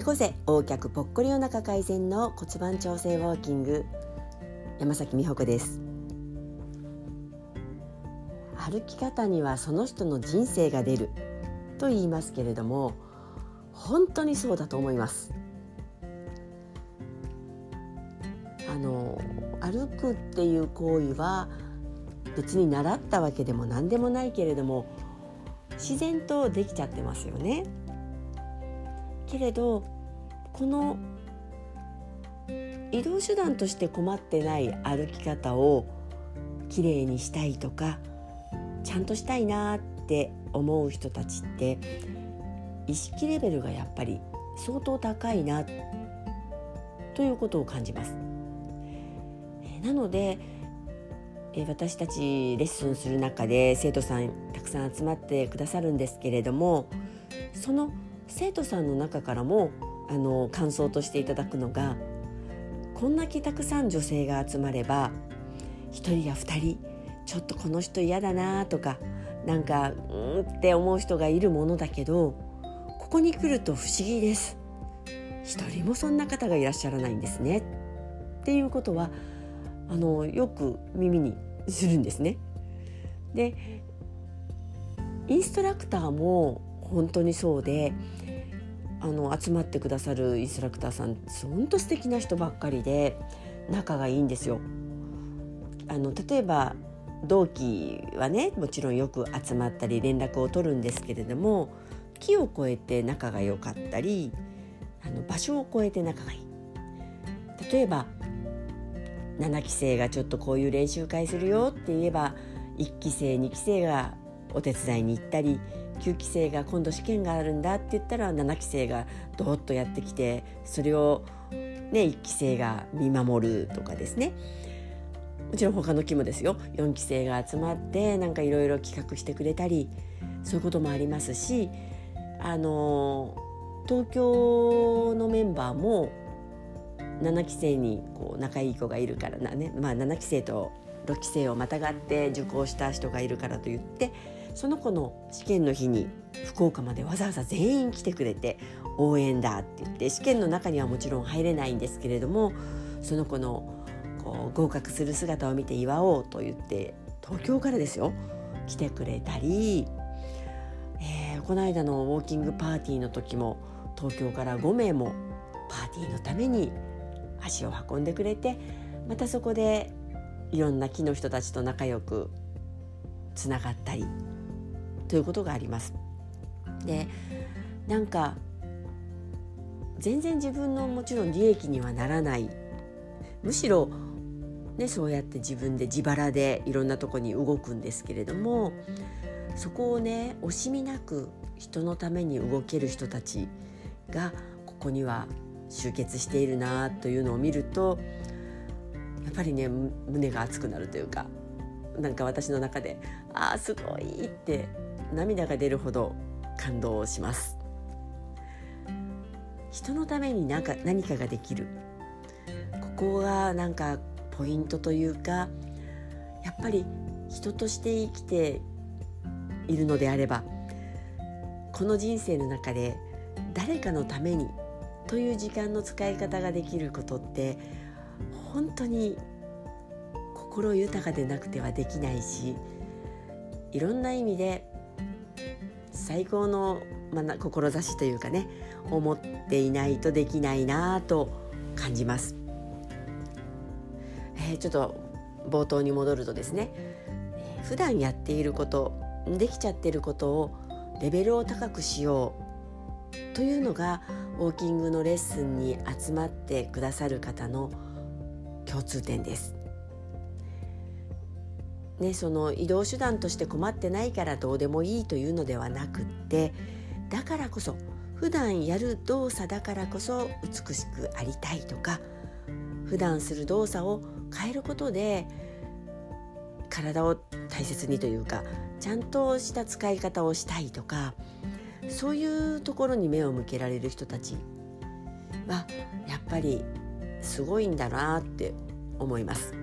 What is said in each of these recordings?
猫背横脚ぽっこりお腹改善の骨盤調整ウォーキング。山崎美穂子です。歩き方にはその人の人生が出る。と言いますけれども本当にそうだと思います。あの歩くっていう行為は別に習ったわけでも何でもないけれども自然とできちゃってますよね。けれどこの移動手段として困ってない歩き方をきれいにしたいとかちゃんとしたいなって思う人たちって意識レベルがやっぱり相当高いなということを感じます。なので私たちレッスンする中で生徒さんたくさん集まってくださるんですけれどもその生徒さんの中からもあの感想としていただくのがこんなにたくさん女性が集まれば1人や2人ちょっとこの人嫌だなとかなんかうんって思う人がいるものだけどここに来ると不思議です一人もそんな方がいらっしゃらないんですねっていうことはあのよく耳にするんですね。でインストラクターも本当にそうであの集まってくださるインストラクターさん本当素敵な人ばっかりで仲がいいんですよ。あの例えば同期はねもちろんよく集まったり連絡を取るんですけれども木を越えて仲が良かったりあの場所を越えて仲がいい。例えば7期生がちょっとこういう練習会するよって言えば1期生2期生がお手伝いに行ったり9期生が今度試験があるんだって言ったら7期生がどーっとやってきてそれを、ね、1期生が見守るとかですね。もちろん他の期もですよ。4期生が集まってなんかいろいろ企画してくれたりそういうこともありますしあの東京のメンバーも7期生にこう仲いい子がいるからなね、まあ、7期生と6期生をまたがって受講した人がいるからといってその子の試験の日に福岡までわざわざ全員来てくれて応援だって言って試験の中にはもちろん入れないんですけれどもその子のこう合格する姿を見て祝おうと言って東京からですよ。来てくれたり、えー、この間のウォーキングパーティーの時も東京から5名もパーティーのために足を運んでくれてまたそこでいろんな木の人たちと仲良くつながったりということがあります。でなんか全然自分のもちろん利益にはならないむしろ、ね、そうやって自分で自腹でいろんなとこに動くんですけれどもそこをね惜しみなく人のために動ける人たちがここには集結しているなというのを見るとやっぱりね胸が熱くなるというかなんか私の中で「ああすごい!」って涙が出るほど感動します。人のために何か何かができるここがなんかポイントというかやっぱり人として生きているのであればこの人生の中で誰かのためにという時間の使い方ができることって本当に心豊かでなくてはできないしいろんな意味で最高の、まあ、志というかね思っていないとできないなと感じます。えー、ちょっと冒頭に戻るとですね、普段やっていることできちゃってることをレベルを高くしようというのがウォーキングのレッスンに集まってくださる方の共通点です。ね、その移動手段として困ってないからどうでもいいというのではなくってだからこそ普段やる動作だからこそ美しくありたいとか普段する動作を変えることで体を大切にというかちゃんとした使い方をしたいとかそういうところに目を向けられる人たちはやっぱりすごいんだなって思います。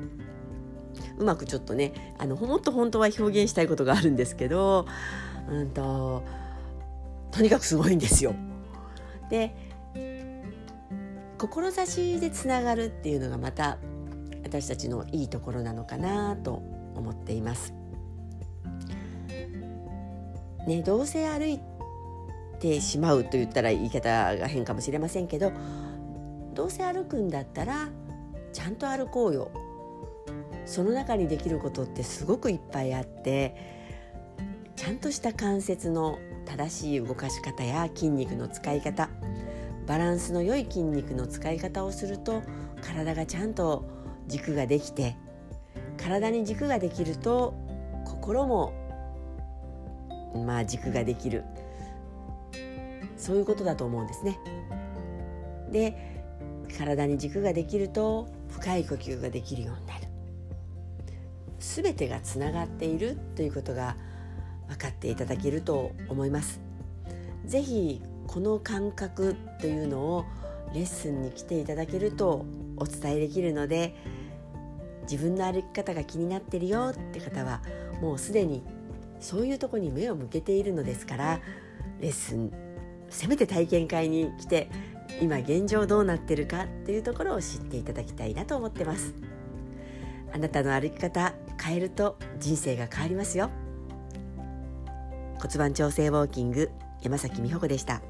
うまくちょっとねあのもっと本当は表現したいことがあるんですけど、うんと、とにかくすごいんですよ。で志でつながるっていうのがまた私たちのいいところなのかなと思っています。ね、どうせ歩いてしまうと言ったら言い方が変かもしれませんけどどうせ歩くんだったらちゃんと歩こうよその中にできることってすごくいっぱいあってちゃんとした関節の正しい動かし方や筋肉の使い方バランスの良い筋肉の使い方をすると体がちゃんと軸ができて体に軸ができると心もまあ軸ができるそういうことだと思うんですね。で体に軸ができると深い呼吸ができるようになる全てがつながっているということが分かっていただけると思います。ぜひこの感覚というのをレッスンに来ていただけるとお伝えできるので自分の歩き方が気になってるよって方はもうすでにそういうとこに目を向けているのですからレッスンせめて体験会に来て今現状どうなってるかっていうところを知っていただきたいなと思ってますあなたの歩き方変えると人生が変わりますよ骨盤調整ウォーキング山崎美穂子でした。